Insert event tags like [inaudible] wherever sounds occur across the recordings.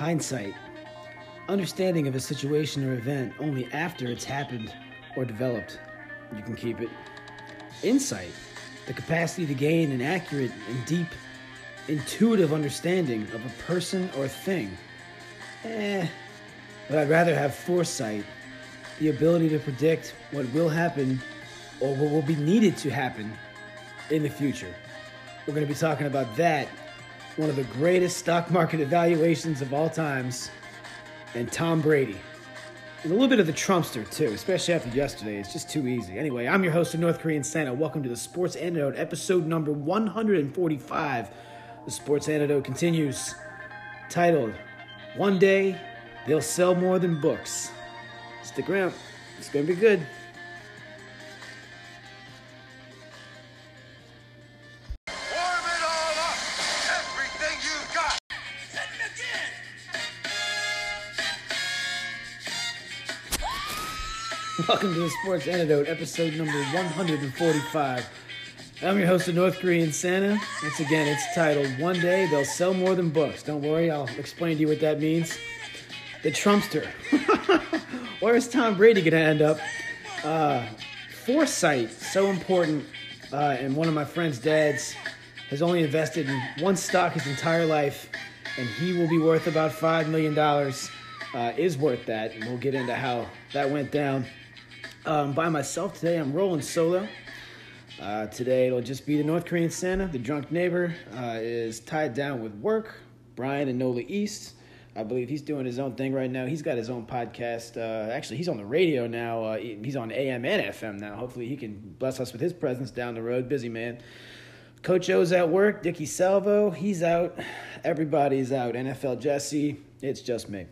Hindsight. Understanding of a situation or event only after it's happened or developed. You can keep it. Insight. The capacity to gain an accurate and deep, intuitive understanding of a person or thing. Eh. But I'd rather have foresight. The ability to predict what will happen or what will be needed to happen in the future. We're going to be talking about that, one of the greatest stock market evaluations of all times, and Tom Brady. And a little bit of the Trumpster, too, especially after yesterday. It's just too easy. Anyway, I'm your host of North Korean Santa. Welcome to the Sports Antidote, episode number 145. The Sports Antidote continues, titled, One Day They'll Sell More Than Books. Stick around, it's going to be good. Welcome to the Sports Antidote, episode number 145. I'm your host of North Korean Santa. Once again, it's titled One Day They'll Sell More Than Books. Don't worry, I'll explain to you what that means. The Trumpster. [laughs] Where is Tom Brady going to end up? Uh, foresight, so important. Uh, and one of my friend's dads has only invested in one stock his entire life, and he will be worth about $5 million. Uh, is worth that, and we'll get into how that went down. Um, by myself today, I'm rolling solo. Uh, today it'll just be the North Korean Santa. The drunk neighbor uh, is tied down with work. Brian and Nola East. I believe he's doing his own thing right now. He's got his own podcast. Uh, actually, he's on the radio now. Uh, he's on AM and FM now. Hopefully, he can bless us with his presence down the road. Busy man. Coach O's at work. Dicky Salvo, he's out. Everybody's out. NFL Jesse, it's just me.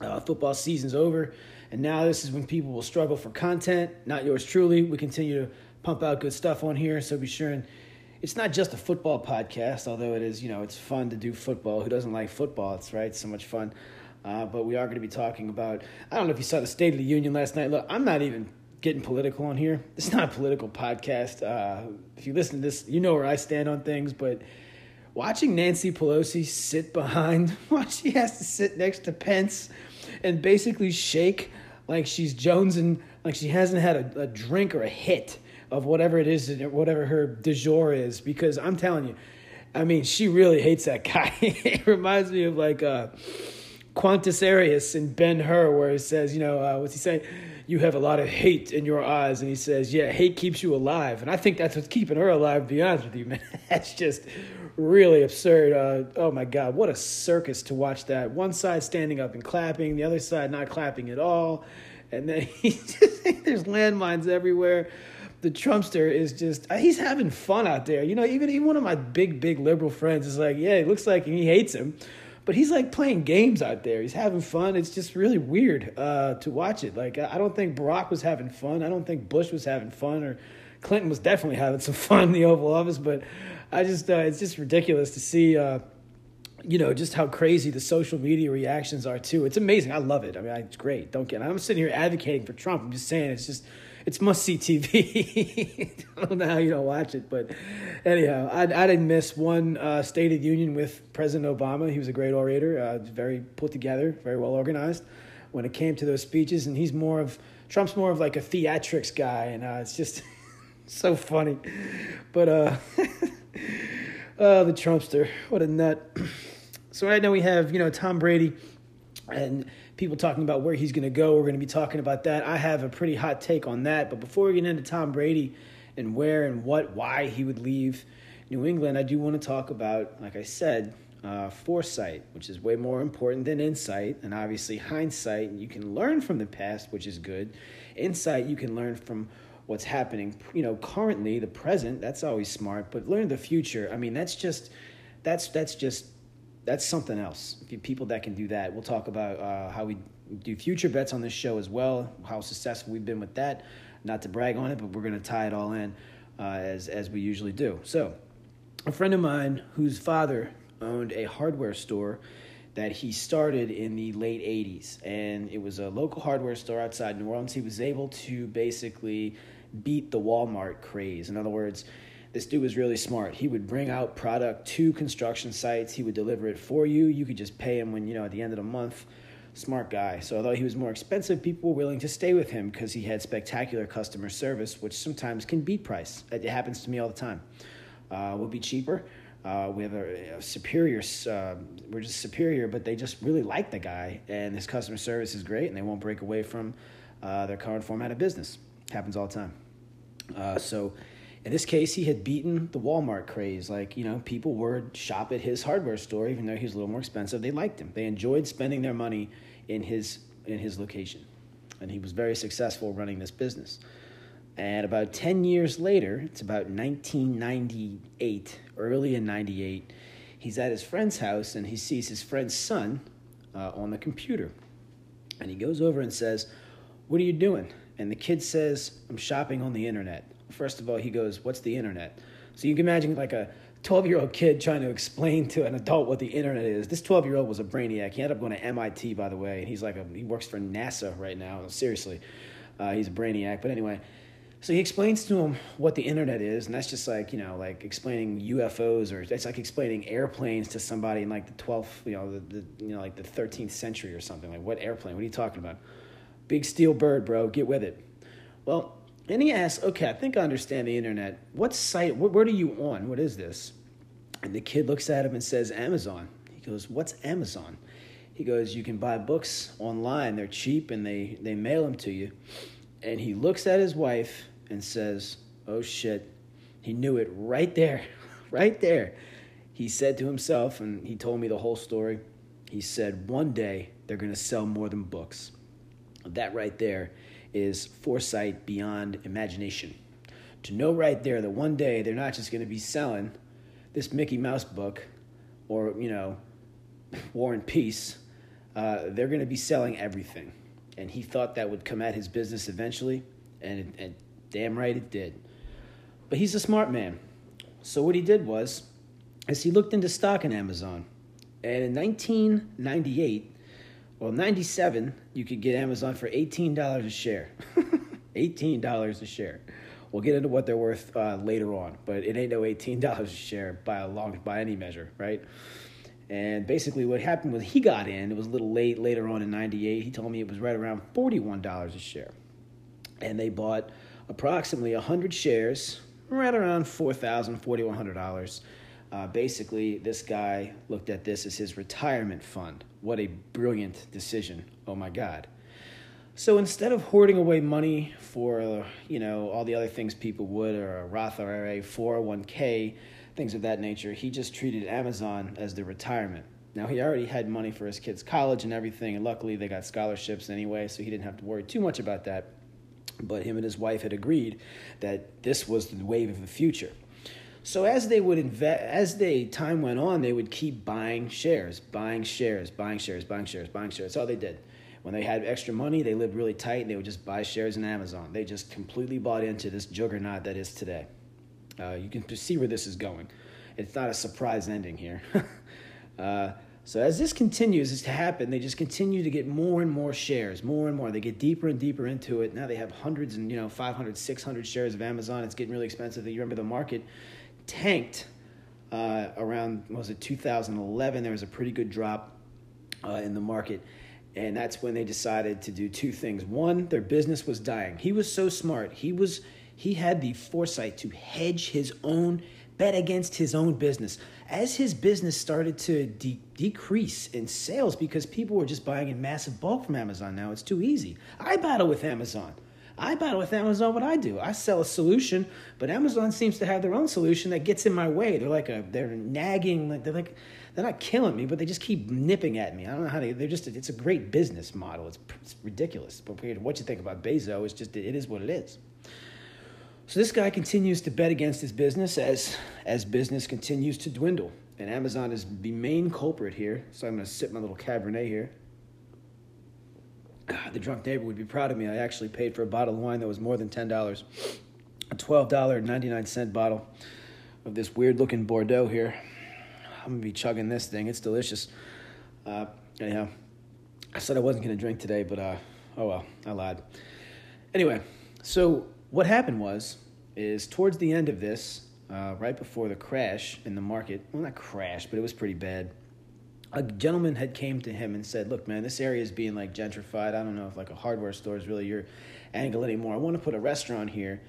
Uh, football season's over, and now this is when people will struggle for content. Not yours truly. We continue to pump out good stuff on here, so be sure and it's not just a football podcast, although it is, you know, it's fun to do football. Who doesn't like football? It's right, so much fun. Uh, but we are going to be talking about. I don't know if you saw the State of the Union last night. Look, I'm not even getting political on here. It's not a political podcast. Uh, if you listen to this, you know where I stand on things. But watching Nancy Pelosi sit behind, [laughs] she has to sit next to Pence, and basically shake like she's jonesing, like she hasn't had a, a drink or a hit of whatever it is, whatever her du jour is, because I'm telling you, I mean, she really hates that guy. [laughs] it reminds me of like uh, Quintus Arrius in Ben Hur, where he says, you know, uh, what's he saying? You have a lot of hate in your eyes, and he says, yeah, hate keeps you alive, and I think that's what's keeping her alive. To be honest with you, man, [laughs] that's just really absurd. Uh, oh my God, what a circus to watch that! One side standing up and clapping, the other side not clapping at all, and then [laughs] there's landmines everywhere the Trumpster is just he's having fun out there. You know, even even one of my big big liberal friends is like, yeah, it looks like he hates him, but he's like playing games out there. He's having fun. It's just really weird uh, to watch it. Like I don't think Barack was having fun. I don't think Bush was having fun, or Clinton was definitely having some [laughs] fun in the Oval Office. But I just uh, it's just ridiculous to see. Uh, you know just how crazy the social media reactions are too. It's amazing. I love it. I mean, it's great. Don't get. I'm sitting here advocating for Trump. I'm just saying it's just it's must see TV. [laughs] I don't know how you don't watch it, but anyhow, I, I didn't miss one uh, State of Union with President Obama. He was a great orator, uh, very put together, very well organized when it came to those speeches. And he's more of Trump's more of like a theatrics guy, and uh, it's just [laughs] so funny. But uh, [laughs] oh, the Trumpster, what a nut. [clears throat] so right now we have you know Tom Brady and people talking about where he's going to go. We're going to be talking about that. I have a pretty hot take on that. But before we get into Tom Brady and where and what, why he would leave New England, I do want to talk about, like I said, uh, foresight, which is way more important than insight, and obviously hindsight. You can learn from the past, which is good. Insight, you can learn from what's happening, you know, currently, the present. That's always smart, but learn the future. I mean, that's just, that's that's just that's something else. People that can do that. We'll talk about uh, how we do future bets on this show as well. How successful we've been with that. Not to brag on it, but we're going to tie it all in uh, as as we usually do. So, a friend of mine whose father owned a hardware store that he started in the late 80s and it was a local hardware store outside New Orleans he was able to basically beat the Walmart craze in other words This dude was really smart. He would bring out product to construction sites. He would deliver it for you. You could just pay him when you know at the end of the month. Smart guy. So although he was more expensive, people were willing to stay with him because he had spectacular customer service, which sometimes can beat price. It happens to me all the time. Uh, will be cheaper. Uh, we have a, a superior. Uh, we're just superior, but they just really like the guy, and his customer service is great, and they won't break away from uh, their current format of business. Happens all the time. Uh, so, in this case, he had beaten the Walmart craze. Like you know, people would shop at his hardware store, even though he was a little more expensive. They liked him. They enjoyed spending their money in his in his location, and he was very successful running this business. And about 10 years later, it's about 1998, early in 98, he's at his friend's house and he sees his friend's son uh, on the computer. And he goes over and says, What are you doing? And the kid says, I'm shopping on the internet. First of all, he goes, What's the internet? So you can imagine like a 12 year old kid trying to explain to an adult what the internet is. This 12 year old was a brainiac. He ended up going to MIT, by the way, and he's like a, he works for NASA right now. Seriously, uh, he's a brainiac. But anyway, so he explains to him what the internet is, and that's just like you know, like explaining UFOs, or it's like explaining airplanes to somebody in like the twelfth, you know, the, the you know like the thirteenth century or something. Like what airplane? What are you talking about? Big steel bird, bro. Get with it. Well, and he asks, okay, I think I understand the internet. What site? What, what are you on? What is this? And the kid looks at him and says, Amazon. He goes, what's Amazon? He goes, you can buy books online. They're cheap and they they mail them to you. And he looks at his wife and says, Oh shit. He knew it right there, [laughs] right there. He said to himself, and he told me the whole story. He said, One day they're going to sell more than books. That right there is foresight beyond imagination. To know right there that one day they're not just going to be selling this Mickey Mouse book or, you know, [laughs] War and Peace, uh, they're going to be selling everything. And he thought that would come at his business eventually, and it Damn right it did. But he's a smart man. So what he did was, as he looked into stock in Amazon, and in 1998, well, 97, you could get Amazon for $18 a share. [laughs] $18 a share. We'll get into what they're worth uh, later on, but it ain't no $18 a share by a long by any measure, right? And basically, what happened was he got in. It was a little late later on in '98. He told me it was right around $41 a share, and they bought approximately 100 shares, right around $4,000, $4,100. Uh, basically, this guy looked at this as his retirement fund. What a brilliant decision. Oh my God. So instead of hoarding away money for, you know, all the other things people would, or a Roth IRA, 401k, things of that nature, he just treated Amazon as the retirement. Now, he already had money for his kids' college and everything, and luckily they got scholarships anyway, so he didn't have to worry too much about that but him and his wife had agreed that this was the wave of the future. So as they would invest, as they time went on, they would keep buying shares, buying shares, buying shares, buying shares, buying shares. That's all they did. When they had extra money, they lived really tight. And they would just buy shares in Amazon. They just completely bought into this juggernaut that is today. Uh, you can see where this is going. It's not a surprise ending here. [laughs] uh, so as this continues to happen, they just continue to get more and more shares, more and more. They get deeper and deeper into it. Now they have hundreds and, you know, 500, 600 shares of Amazon. It's getting really expensive. You remember the market tanked uh, around, was it 2011? There was a pretty good drop uh, in the market. And that's when they decided to do two things. One, their business was dying. He was so smart. He was he had the foresight to hedge his own bet against his own business. As his business started to de- decrease in sales because people were just buying in massive bulk from Amazon now, it's too easy. I battle with Amazon. I battle with Amazon what I do. I sell a solution, but Amazon seems to have their own solution that gets in my way. They're like a they're nagging, like they're like they're not killing me, but they just keep nipping at me. I don't know how to. They're just it's a great business model. It's, it's ridiculous. But what you think about Bezos, it's just it is what it is. So this guy continues to bet against his business as as business continues to dwindle. And Amazon is the main culprit here. So I'm going to sip my little Cabernet here. Ah, the drunk neighbor would be proud of me. I actually paid for a bottle of wine that was more than $10. A $12.99 bottle of this weird looking Bordeaux here. I'm to be chugging this thing. It's delicious. Uh, anyhow, I said I wasn't to drink today, but uh, oh well, I lied. Anyway, so what happened was is towards the end of this, uh, right before the crash in the market. Well, not crash, but it was pretty bad. A gentleman had came to him and said, "Look, man, this area is being like gentrified. I don't know if like a hardware store is really your angle anymore. I want to put a restaurant here."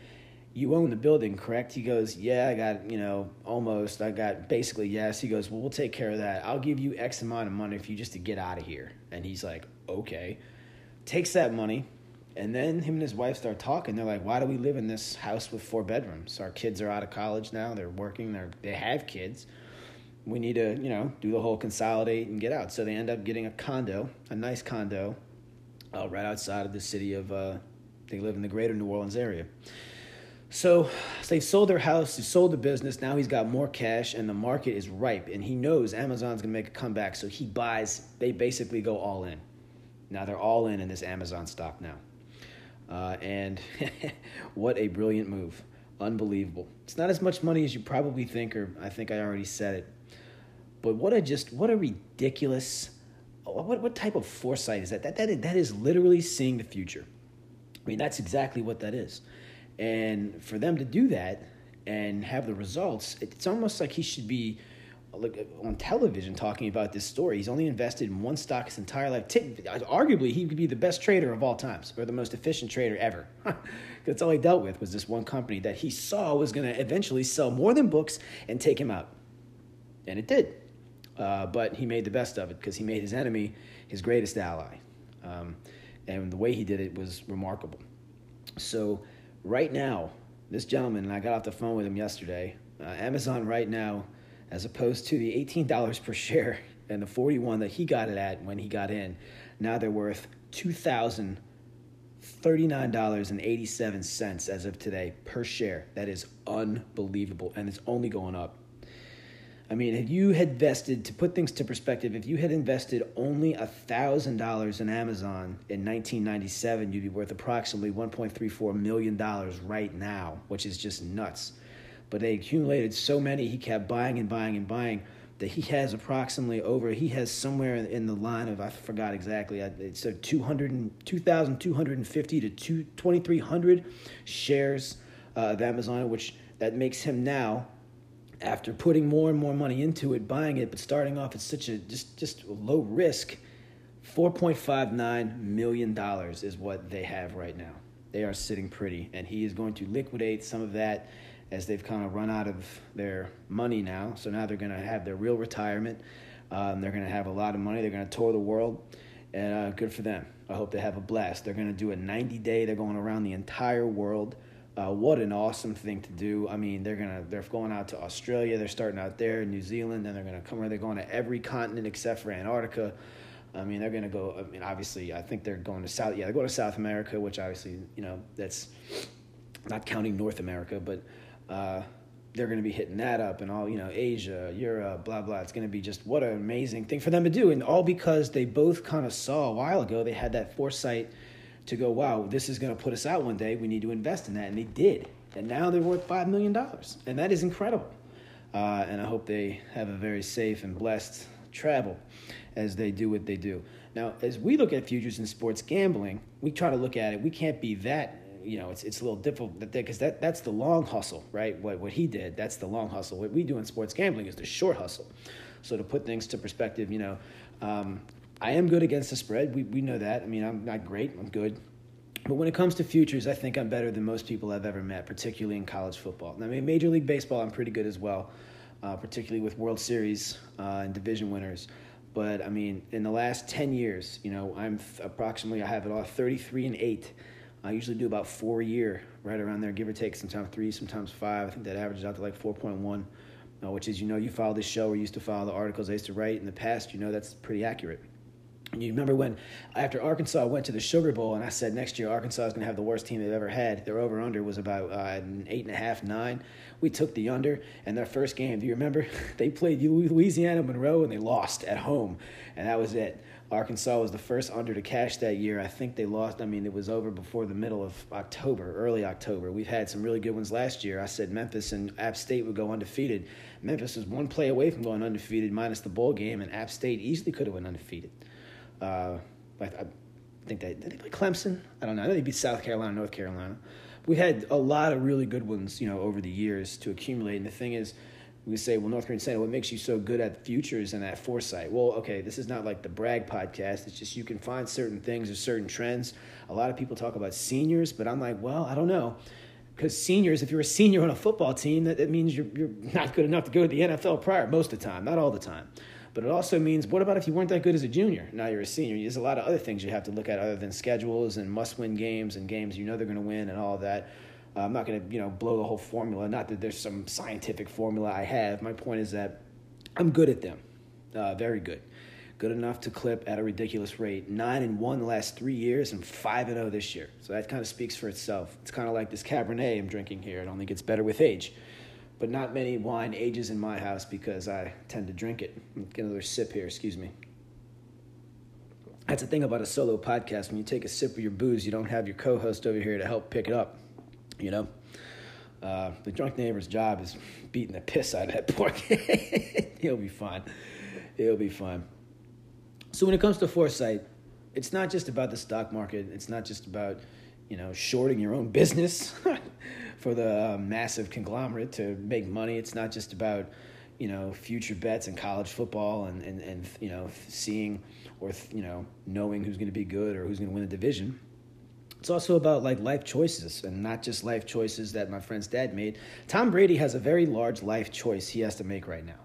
you own the building, correct? He goes, yeah, I got, you know, almost. I got basically yes. He goes, well, we'll take care of that. I'll give you X amount of money for you just to get out of here. And he's like, okay. Takes that money, and then him and his wife start talking. They're like, why do we live in this house with four bedrooms? Our kids are out of college now. They're working. They're they have kids. We need to, you know, do the whole consolidate and get out. So they end up getting a condo, a nice condo, uh, right outside of the city of. Uh, they live in the greater New Orleans area. So, so they sold their house, they sold the business. Now he's got more cash, and the market is ripe. And he knows Amazon's gonna make a comeback, so he buys. They basically go all in. Now they're all in in this Amazon stock now. Uh, and [laughs] what a brilliant move! Unbelievable. It's not as much money as you probably think, or I think I already said it. But what a just what a ridiculous. What what type of foresight is that? That that is, that is literally seeing the future. I mean, that's exactly what that is. And for them to do that and have the results, it's almost like he should be on television talking about this story. He's only invested in one stock his entire life. Arguably, he could be the best trader of all times, or the most efficient trader ever. [laughs] That's all he dealt with was this one company that he saw was going to eventually sell more than books and take him out, and it did. Uh, but he made the best of it because he made his enemy his greatest ally, um, and the way he did it was remarkable. So right now, this gentleman, and I got off the phone with him yesterday, uh, Amazon right now, as opposed to the $18 per share [laughs] and the 41 that he got it at when he got in, now they're worth $2,039.87 as of today per share. That is unbelievable, and it's only going up. I mean, if you had invested, to put things to perspective, if you had invested only $1,000 in Amazon in 1997, you'd be worth approximately $1.34 million right now, which is just nuts. But they accumulated so many, he kept buying and buying and buying that he has approximately over, he has somewhere in the line of, I forgot exactly, it's 200, 2,250 to 2,300 shares uh, of Amazon, which that makes him now after putting more and more money into it, buying it, but starting off at such a just just low risk, four point five nine million dollars is what they have right now. They are sitting pretty, and he is going to liquidate some of that as they've kind of run out of their money now. So now they're going to have their real retirement. Um, they're going to have a lot of money. They're going to tour the world, and uh, good for them. I hope they have a blast. They're going to do a 90 day. They're going around the entire world. Uh, what an awesome thing to do! I mean, they're gonna they're going out to Australia. They're starting out there, New Zealand, then they're gonna come. They're going to every continent except for Antarctica. I mean, they're gonna go. I mean, obviously, I think they're going to South. Yeah, they're going to South America, which obviously, you know, that's not counting North America, but uh, they're to be hitting that up and all, you know, Asia, Europe, blah blah. It's to be just what an amazing thing for them to do, and all because they both kind of saw a while ago. They had that foresight to go, wow, this is going to put us out one day. We need to invest in that. And they did. And now they're worth $5 million. And that is incredible. Uh, and I hope they have a very safe and blessed travel as they do what they do. Now, as we look at futures in sports gambling, we try to look at it. We can't be that, you know, it's, it's a little difficult because that, that's the long hustle, right? What, what he did, that's the long hustle. What we do in sports gambling is the short hustle. So to put things to perspective, you know, um, I am good against the spread. We, we know that. I mean, I'm not great. I'm good. But when it comes to futures, I think I'm better than most people I've ever met, particularly in college football. I mean, Major League Baseball, I'm pretty good as well, uh, particularly with World Series uh, and division winners. But I mean, in the last 10 years, you know, I'm approximately, I have it all 33 and 8. I usually do about four a year, right around there, give or take, sometimes three, sometimes five. I think that averages out to like 4.1, uh, which is, you know, you follow this show or used to follow the articles I used to write in the past, you know, that's pretty accurate. You remember when after Arkansas went to the Sugar Bowl, and I said next year Arkansas is going to have the worst team they've ever had. Their over under was about uh, eight and a half, nine. We took the under, and their first game. Do you remember? [laughs] They played Louisiana Monroe, and they lost at home, and that was it. Arkansas was the first under to cash that year. I think they lost. I mean, it was over before the middle of October, early October. We've had some really good ones last year. I said Memphis and App State would go undefeated. Memphis was one play away from going undefeated, minus the bowl game, and App State easily could have went undefeated. Uh, I, I, think they did they play Clemson. I don't know. I know they beat South Carolina, North Carolina, we had a lot of really good ones, you know, over the years to accumulate. And the thing is, we say, well, North Korean Santa, what makes you so good at futures and at foresight? Well, okay, this is not like the brag podcast. It's just you can find certain things or certain trends. A lot of people talk about seniors, but I'm like, well, I don't know. Because seniors, if you're a senior on a football team, that, that means you're, you're not good enough to go to the NFL prior most of the time, not all the time. But it also means, what about if you weren't that good as a junior? Now you're a senior. There's a lot of other things you have to look at other than schedules and must win games and games you know they're going to win and all that. Uh, I'm not going to, you know, blow the whole formula. Not that there's some scientific formula I have. My point is that I'm good at them, uh, very good, good enough to clip at a ridiculous rate. Nine and one the last three years, and five and zero this year. So that kind of speaks for itself. It's kind of like this Cabernet I'm drinking here. It only gets better with age. But not many wine ages in my house because I tend to drink it. Get another sip here, excuse me. That's the thing about a solo podcast. When you take a sip of your booze, you don't have your co host over here to help pick it up. You know, uh, the drunk neighbor's job is beating the piss out of that pork. [laughs] He'll be fine. He'll be fine. So when it comes to foresight, it's not just about the stock market. It's not just about you know shorting your own business [laughs] for the uh, massive conglomerate to make money. It's not just about you know future bets in college football and and, and you know seeing or you know knowing who's going to be good or who's going to win the division it's also about like life choices and not just life choices that my friend's dad made. Tom Brady has a very large life choice he has to make right now.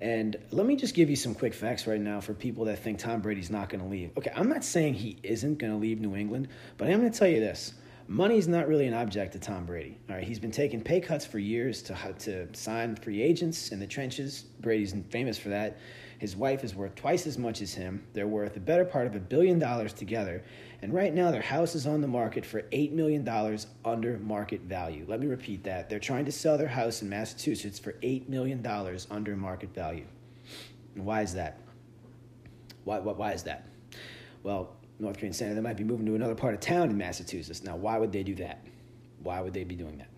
And let me just give you some quick facts right now for people that think Tom Brady's not going to leave. Okay, I'm not saying he isn't going to leave New England, but I am going to tell you this. Money's not really an object to Tom Brady. All right, he's been taking pay cuts for years to to sign free agents in the trenches. Brady's famous for that. His wife is worth twice as much as him. They're worth the better part of a billion dollars together. And right now, their house is on the market for $8 million under market value. Let me repeat that. They're trying to sell their house in Massachusetts for $8 million under market value. And why is that? Why, why, why is that? Well, North Korean Santa, they might be moving to another part of town in Massachusetts. Now, why would they do that? Why would they be doing that?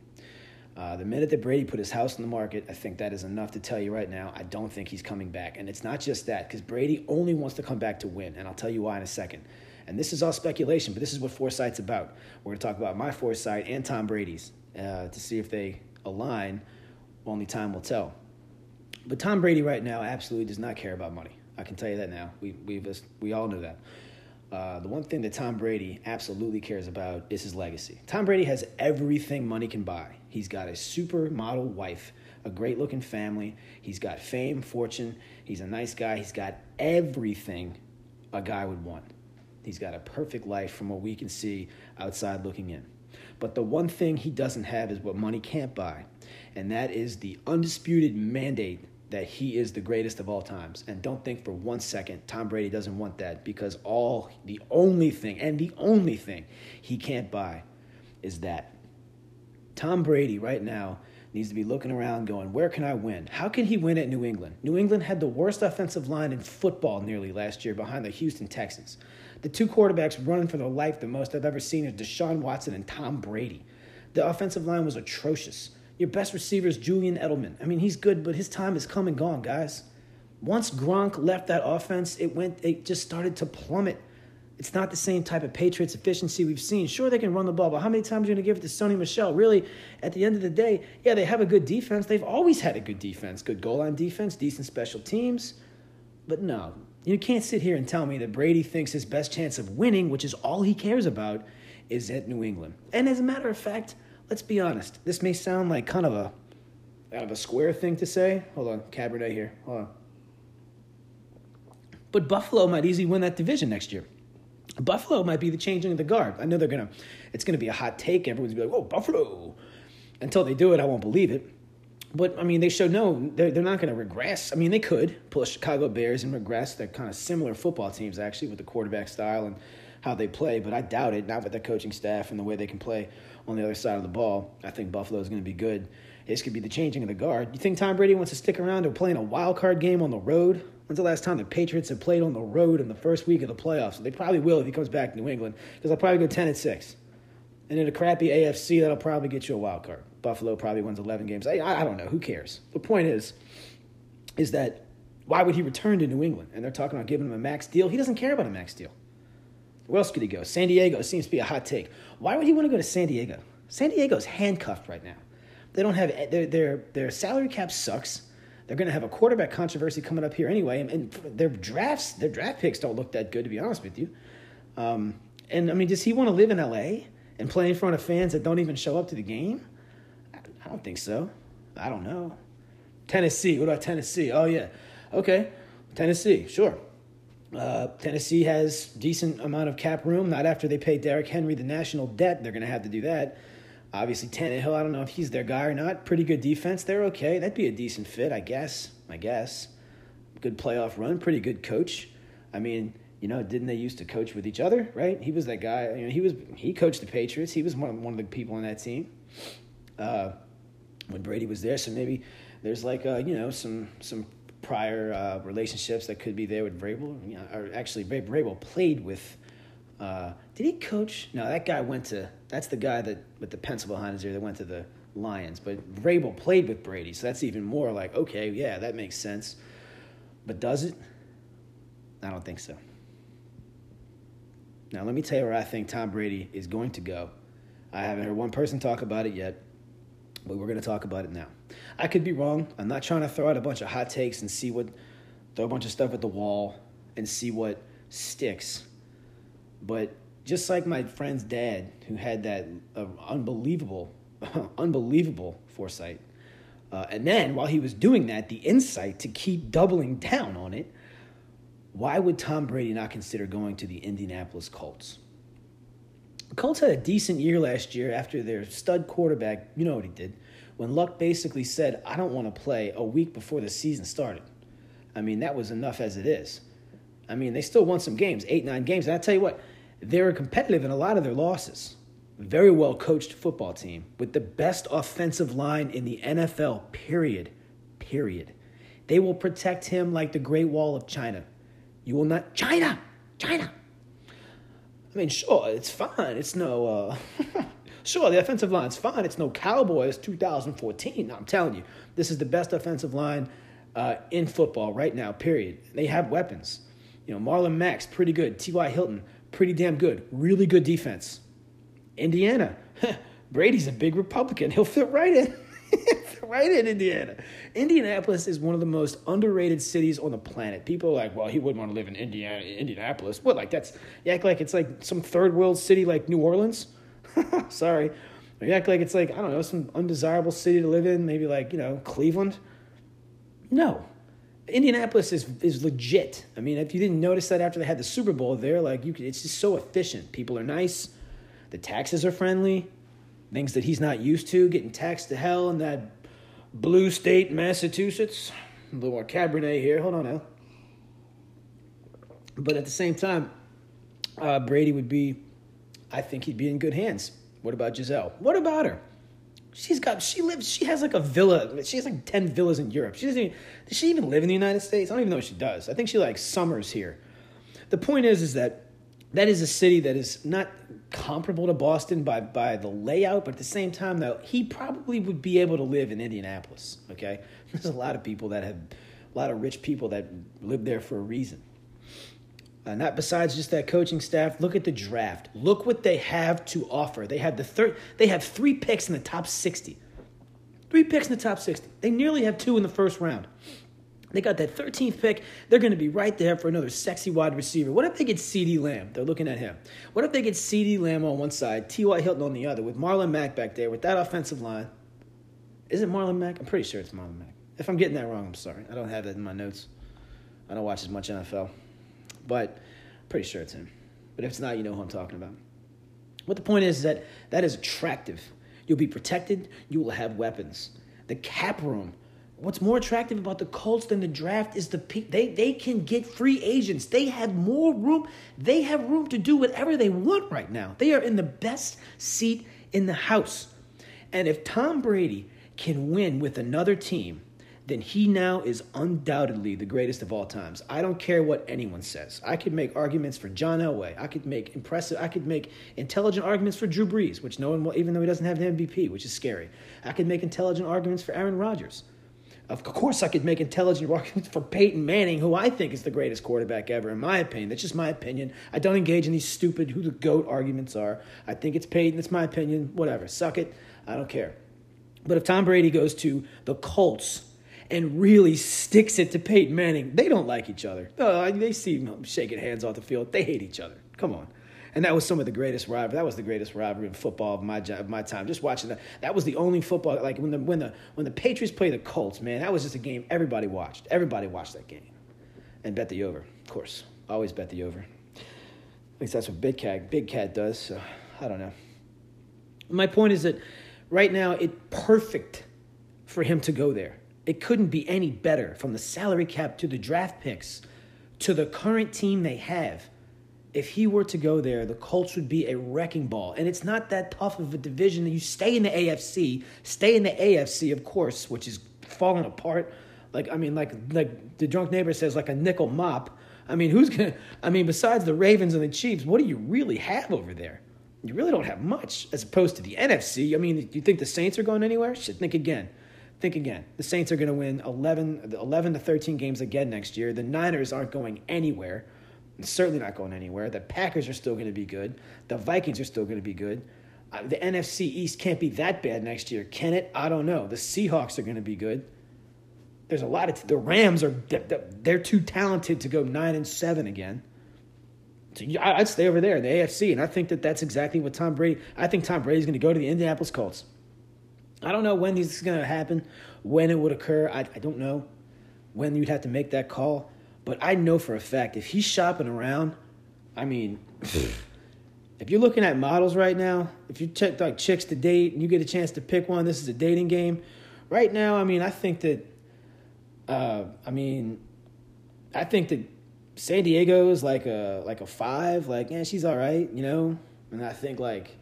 Uh, the minute that Brady put his house on the market, I think that is enough to tell you right now. I don't think he's coming back. And it's not just that, because Brady only wants to come back to win. And I'll tell you why in a second. And this is all speculation, but this is what foresight's about. We're going to talk about my foresight and Tom Brady's uh, to see if they align. Only time will tell. But Tom Brady right now absolutely does not care about money. I can tell you that now. We, we've, we all know that. Uh, the one thing that Tom Brady absolutely cares about is his legacy. Tom Brady has everything money can buy. He's got a supermodel wife, a great looking family. He's got fame, fortune. He's a nice guy. He's got everything a guy would want. He's got a perfect life from what we can see outside looking in. But the one thing he doesn't have is what money can't buy, and that is the undisputed mandate that he is the greatest of all times. And don't think for one second Tom Brady doesn't want that because all the only thing and the only thing he can't buy is that. Tom Brady right now needs to be looking around going, where can I win? How can he win at New England? New England had the worst offensive line in football nearly last year behind the Houston Texans. The two quarterbacks running for their life the most I've ever seen is Deshaun Watson and Tom Brady. The offensive line was atrocious. Your best receiver is Julian Edelman. I mean, he's good, but his time is come and gone, guys. Once Gronk left that offense, it went it just started to plummet. It's not the same type of Patriots efficiency we've seen. Sure, they can run the ball, but how many times are you going to give it to Sony Michel? Really, at the end of the day, yeah, they have a good defense. They've always had a good defense, good goal line defense, decent special teams. But no, you can't sit here and tell me that Brady thinks his best chance of winning, which is all he cares about, is at New England. And as a matter of fact, let's be honest. This may sound like kind of a kind of a square thing to say. Hold on, Cabernet here. Hold on. But Buffalo might easily win that division next year. Buffalo might be the changing of the guard. I know they're gonna. It's gonna be a hot take. Everyone's gonna be like, "Oh, Buffalo." Until they do it, I won't believe it. But I mean, they showed no, they're, they're not to regress. I mean, they could pull Chicago Bears and regress. They're kind of similar football teams, actually, with the quarterback style and how they play. But I doubt it, not with their coaching staff and the way they can play on the other side of the ball. I think Buffalo is going to be good. This could be the changing of the guard. You think Tom Brady wants to stick around to playing a wild card game on the road? When's the last time the Patriots have played on the road in the first week of the playoffs? They probably will if he comes back to New England because they'll probably go 10 and 6. And in a crappy AFC, that'll probably get you a wild card. Buffalo probably wins 11 games. I, I don't know. Who cares? The point is, is that why would he return to New England? And they're talking about giving him a max deal. He doesn't care about a max deal. Where else could he go? San Diego seems to be a hot take. Why would he want to go to San Diego? San Diego's handcuffed right now. They don't have their their their salary cap sucks. They're going to have a quarterback controversy coming up here anyway, and, and their drafts, their draft picks don't look that good to be honest with you. Um, and I mean, does he want to live in L.A. and play in front of fans that don't even show up to the game? I, I don't think so. I don't know. Tennessee. What about Tennessee? Oh yeah, okay, Tennessee. Sure. Uh, Tennessee has decent amount of cap room. Not after they pay Derrick Henry the national debt, they're going to have to do that. Obviously, Tannehill, I don't know if he's their guy or not. Pretty good defense. They're okay. That'd be a decent fit, I guess. I guess. Good playoff run. Pretty good coach. I mean, you know, didn't they used to coach with each other, right? He was that guy. You know, he was he coached the Patriots. He was one of, one of the people on that team uh, when Brady was there. So maybe there's like uh, you know some some prior uh, relationships that could be there with Vrabel. You know, or actually, Vrabel played with. Uh, did he coach? No, that guy went to. That's the guy that with the pencil behind his ear that went to the Lions. But Vrabel played with Brady, so that's even more like okay, yeah, that makes sense. But does it? I don't think so. Now let me tell you where I think Tom Brady is going to go. I haven't heard one person talk about it yet, but we're going to talk about it now. I could be wrong. I'm not trying to throw out a bunch of hot takes and see what, throw a bunch of stuff at the wall and see what sticks. But just like my friend's dad, who had that uh, unbelievable, [laughs] unbelievable foresight, uh, and then while he was doing that, the insight to keep doubling down on it, why would Tom Brady not consider going to the Indianapolis Colts? Colts had a decent year last year after their stud quarterback, you know what he did, when Luck basically said, I don't want to play a week before the season started. I mean, that was enough as it is. I mean, they still won some games, eight, nine games. And I tell you what, they were competitive in a lot of their losses. Very well coached football team with the best offensive line in the NFL, period. Period. They will protect him like the Great Wall of China. You will not. China! China! I mean, sure, it's fine. It's no. Uh, [laughs] sure, the offensive line's fine. It's no Cowboys 2014. I'm telling you, this is the best offensive line uh, in football right now, period. They have weapons. You know, Marlon Mack's pretty good. T.Y. Hilton, pretty damn good. Really good defense. Indiana, [laughs] Brady's a big Republican. He'll fit right in. [laughs] [laughs] right in Indiana. Indianapolis is one of the most underrated cities on the planet. People are like, well, he wouldn't want to live in Indiana, Indianapolis. What, like that's, you act like it's like some third world city like New Orleans? [laughs] Sorry. Or you act like it's like, I don't know, some undesirable city to live in, maybe like, you know, Cleveland? No. Indianapolis is is legit. I mean, if you didn't notice that after they had the Super Bowl there, like you could, it's just so efficient. People are nice, the taxes are friendly, things that he's not used to, getting taxed to hell in that blue state, Massachusetts. A little more Cabernet here. Hold on now. But at the same time, uh, Brady would be, I think he'd be in good hands. What about Gisele? What about her? She's got, she lives, she has like a villa. She has like 10 villas in Europe. She doesn't even, does she even live in the United States? I don't even know if she does. I think she like summers here. The point is, is that that is a city that is not comparable to Boston by, by the layout, but at the same time, though, he probably would be able to live in Indianapolis. Okay, [laughs] there's a lot of people that have, a lot of rich people that live there for a reason. Uh, not besides just that coaching staff. Look at the draft. Look what they have to offer. They have the third. They have three picks in the top sixty. Three picks in the top sixty. They nearly have two in the first round. They got that 13th pick. They're going to be right there for another sexy wide receiver. What if they get CeeDee Lamb? They're looking at him. What if they get CeeDee Lamb on one side, T.Y. Hilton on the other, with Marlon Mack back there, with that offensive line? Is it Marlon Mack? I'm pretty sure it's Marlon Mack. If I'm getting that wrong, I'm sorry. I don't have that in my notes. I don't watch as much NFL. But I'm pretty sure it's him. But if it's not, you know who I'm talking about. What the point is, is that that is attractive. You'll be protected. You will have weapons. The cap room what's more attractive about the Colts than the draft is the they they can get free agents. They have more room. They have room to do whatever they want right now. They are in the best seat in the house. And if Tom Brady can win with another team, then he now is undoubtedly the greatest of all times. I don't care what anyone says. I could make arguments for John Elway. I could make impressive. I could make intelligent arguments for Drew Brees, which no one will, even though he doesn't have the MVP, which is scary. I could make intelligent arguments for Aaron Rodgers. Of course, I could make intelligent arguments for Peyton Manning, who I think is the greatest quarterback ever, in my opinion. That's just my opinion. I don't engage in these stupid who the GOAT arguments are. I think it's Peyton. It's my opinion. Whatever. Suck it. I don't care. But if Tom Brady goes to the Colts and really sticks it to Peyton Manning, they don't like each other. Uh, they see him shaking hands off the field. They hate each other. Come on. And that was some of the greatest rivalry. That was the greatest rivalry in football of my of my time. Just watching that. That was the only football like when the when the when the Patriots played the Colts, man. That was just a game everybody watched. Everybody watched that game, and bet the over. Of course, always bet the over. At least that's what Big Cat Big Cat does. So I don't know. My point is that right now it's perfect for him to go there. It couldn't be any better from the salary cap to the draft picks to the current team they have if he were to go there, the Colts would be a wrecking ball. And it's not that tough of a division. That you stay in the AFC, stay in the AFC, of course, which is falling apart. Like I mean, like like the drunk neighbor says, like a nickel mop. I mean, who's gonna? I mean, besides the Ravens and the Chiefs, what do you really have over there? You really don't have much, as opposed to the NFC. I mean, you think the Saints are going anywhere? Shit, think again. Think again. The Saints are going to win 11, 11 to 13 games again next year. The Niners aren't going anywhere certainly not going anywhere. The Packers are still going to be good. The Vikings are still going to be good. Uh, the NFC East can't be that bad next year, can it? I don't know. The Seahawks are going to be good. There's a lot of t- the Rams are they're too talented to go nine and seven again. So I'd stay over there in the AFC, and I think that that's exactly what Tom Brady. I think Tom Brady's going to go to the Indianapolis Colts. I don't know when this is going to happen, when it would occur. I, I don't know when you'd have to make that call. But I know for a fact if he's shopping around, I mean, [sighs] if you're looking at models right now, if you check like chicks to date and you get a chance to pick one, this is a dating game. Right now, I mean, I think that, uh, I mean, I think that San Diego is like a like a five. Like, yeah, she's all right, you know. And I think like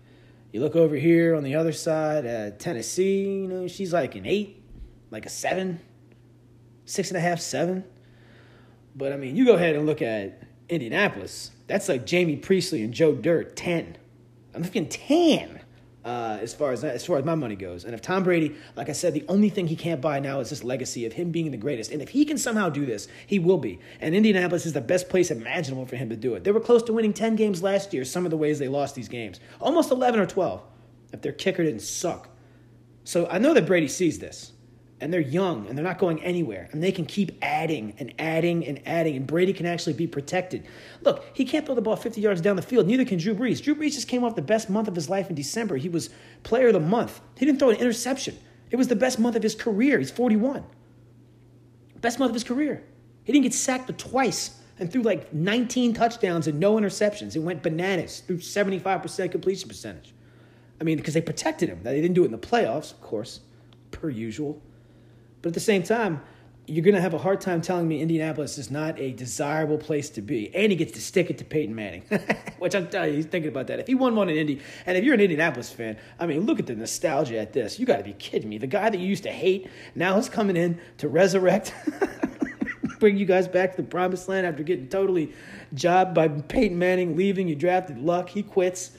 you look over here on the other side at Tennessee, you know, she's like an eight, like a seven, six and a half, seven. But I mean, you go ahead and look at Indianapolis. That's like Jaime Pressly and Joe Dirt, 10. I'm thinking 10. Uh, as far as as far as my money goes. And if Tom Brady, like I said, the only thing he can't buy now is this legacy of him being the greatest. And if he can somehow do this, he will be. And Indianapolis is the best place imaginable for him to do it. They were close to winning 10 games last year, some of the ways they lost these games. Almost 11 or 12 if their kicker didn't suck. So I know that Brady sees this and they're young and they're not going anywhere and they can keep adding and adding and adding and Brady can actually be protected. Look, he can't throw the ball 50 yards down the field. Neither can Drew Brees. Drew Brees just came off the best month of his life in December. He was player of the month. He didn't throw an interception. It was the best month of his career. He's 41. Best month of his career. He didn't get sacked but twice and threw like 19 touchdowns and no interceptions. It went bananas through 75% completion percentage. I mean, because they protected him. They didn't do it in the playoffs, of course, per usual. But at the same time, you're going to have a hard time telling me Indianapolis is not a desirable place to be. And he gets to stick it to Peyton Manning, [laughs] which I'm telling you, he's thinking about that. If he won one in Indy, and if you're an Indianapolis fan, I mean, look at the nostalgia at this. You got to be kidding me. The guy that you used to hate now is coming in to resurrect, [laughs] bring you guys back to the promised land after getting totally jobbed by Peyton Manning, leaving. You drafted Luck, he quits.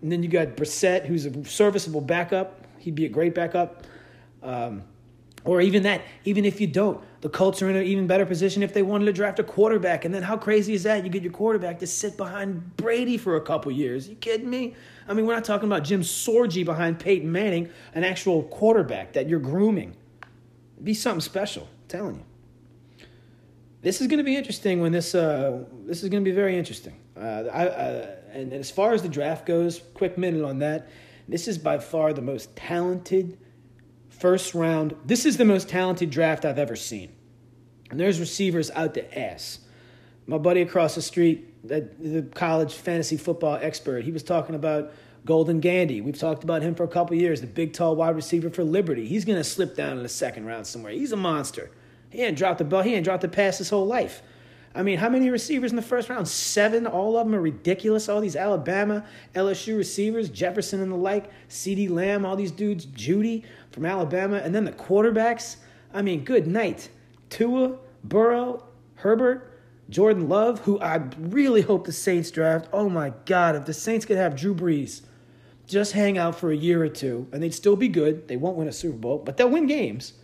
And then you got Brissett, who's a serviceable backup. He'd be a great backup. Um, or even that, even if you don't, the Colts are in an even better position if they wanted to draft a quarterback. And then how crazy is that? You get your quarterback to sit behind Brady for a couple years. You kidding me? I mean, we're not talking about Jim Sorgi behind Peyton Manning, an actual quarterback that you're grooming. It'd be something special, I'm telling you. This is going to be interesting when this. Uh, this is going to be very interesting. Uh, I, uh, and as far as the draft goes, quick minute on that. This is by far the most talented first round. This is the most talented draft I've ever seen. And there's receivers out the ass. My buddy across the street, the college fantasy football expert, he was talking about Golden Gandy. We've talked about him for a couple years, the big, tall wide receiver for Liberty. He's going to slip down in the second round somewhere. He's a monster. He ain't dropped the ball. He ain't dropped the pass his whole life. I mean, how many receivers in the first round? Seven. All of them are ridiculous. All these Alabama, LSU receivers, Jefferson and the like, CeeDee Lamb, all these dudes, Jeudy from Alabama, and then the quarterbacks. I mean, good night. Tua, Burrow, Herbert, Jordan Love, who I really hope the Saints draft. Oh my God, if the Saints could have Drew Brees just hang out for a year or two, and they'd still be good. They won't win a Super Bowl, but they'll win games.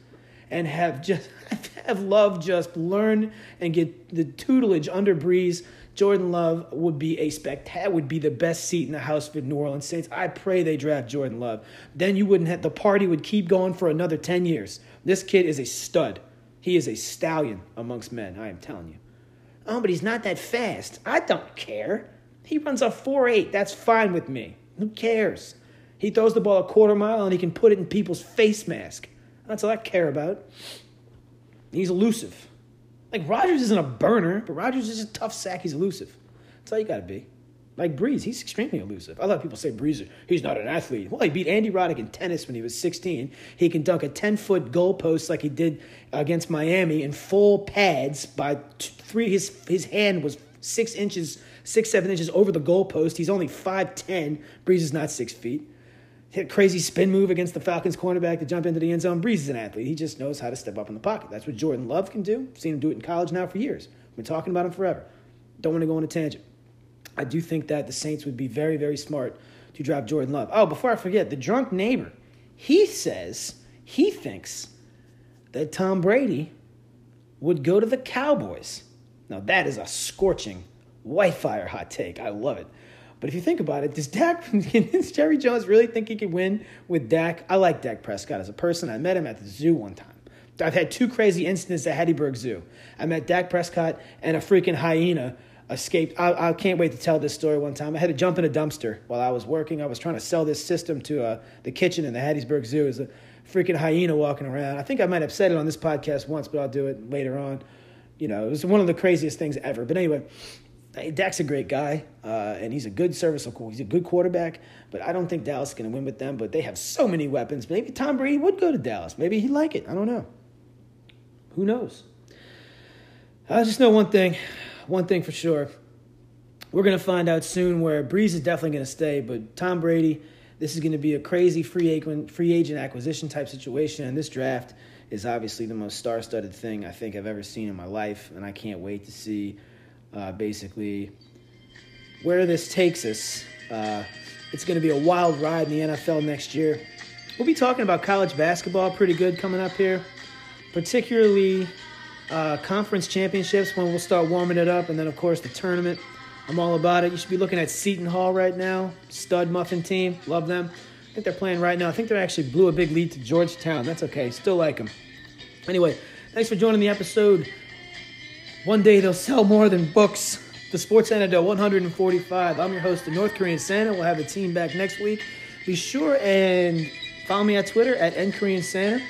And have just [laughs] have Love just learn and get the tutelage under Brees. Jordan Love would be a spectacular, would be the best seat in the house for New Orleans Saints. I pray they draft Jordan Love. Then you wouldn't have the party would keep going for another 10 years. This kid is a stud. He is a stallion amongst men, I am telling you. Oh, but he's not that fast. I don't care. He runs a 4.8. That's fine with me. Who cares? He throws the ball a quarter mile and he can put it in people's face mask. That's all I care about. He's elusive. Like Rodgers isn't a burner, but Rodgers is a tough sack. He's elusive. That's all you got to be. Like Brees, he's extremely elusive. A lot of people say Brees, he's not an athlete. Well, he beat Andy Roddick in tennis when he was 16. He can dunk a 10 foot goalpost like he did against Miami in full pads by three. His his hand was six inches, six seven inches over the goalpost. He's only five ten. Brees is not six feet. Hit crazy spin move against the Falcons cornerback to jump into the end zone. Brees is an athlete. He just knows how to step up in the pocket. That's what Jordan Love can do. I've seen him do it in college now for years. We've been talking about him forever. Don't want to go on a tangent. I do think that the Saints would be very, very smart to draft Jordan Love. Oh, before I forget, the drunk neighbor, he says he thinks that Tom Brady would go to the Cowboys. Now, that is a scorching, white fire hot take. I love it. But if you think about it, does Dak, [laughs] does Jerry Jones really think he could win with Dak? I like Dak Prescott as a person. I met him at the zoo one time. I've had two crazy incidents at Hattiesburg Zoo. I met Dak Prescott and a freaking hyena escaped. I, I, can't wait to tell this story one time. I had to jump in a dumpster while I was working. I was trying to sell this system to uh, the kitchen in the Hattiesburg Zoo. There's a freaking hyena walking around. I think I might have said it on this podcast once, but I'll do it later on. You know, it was one of the craziest things ever. But anyway, Dak's a great guy, uh, and he's a good serviceable. He's a good quarterback, but I don't think Dallas is going to win with them. But they have so many weapons. Maybe Tom Brady would go to Dallas. Maybe he'd like it. I don't know. Who knows? I just know one thing one thing for sure. We're going to find out soon where Brees is definitely going to stay, but Tom Brady, this is going to be a crazy free agent, free agent acquisition type situation. And this draft is obviously the most star studded thing I think I've ever seen in my life. And I can't wait to see uh, basically where this takes us. Uh, it's going to be a wild ride in the NFL next year. We'll be talking about college basketball pretty good coming up here, particularly uh, conference championships when we'll start warming it up, and then of course the tournament. I'm all about it. You should be looking at Seton Hall right now. Stud Muffin team, love them. I think they're playing right now. I think they actually blew a big lead to Georgetown. That's okay. Still like them. Anyway, thanks for joining the episode. One day they'll sell more than books. The Sports Antidote 145. I'm your host, the North Korean Santa. We'll have the team back next week. Be sure and follow me at Twitter at NKorean Santa.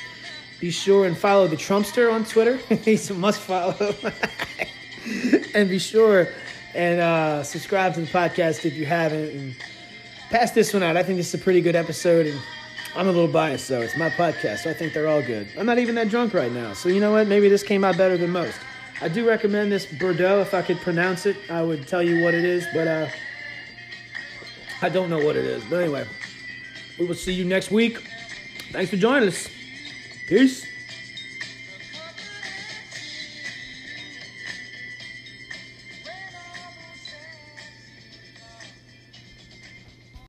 Be sure and follow the Trumpster on Twitter. [laughs] He's a must follow. [laughs] and be sure and uh, subscribe to the podcast if you haven't. And pass this one out. I think this is a pretty good episode. And I'm a little biased, though. It's my podcast, so I think they're all good. I'm not even that drunk right now. So you know what? Maybe this came out better than most. I do recommend this Bordeaux. If I could pronounce it, I would tell you what it is. But uh, I don't know what it is. But anyway, we will see you next week. Thanks for joining us. Peace.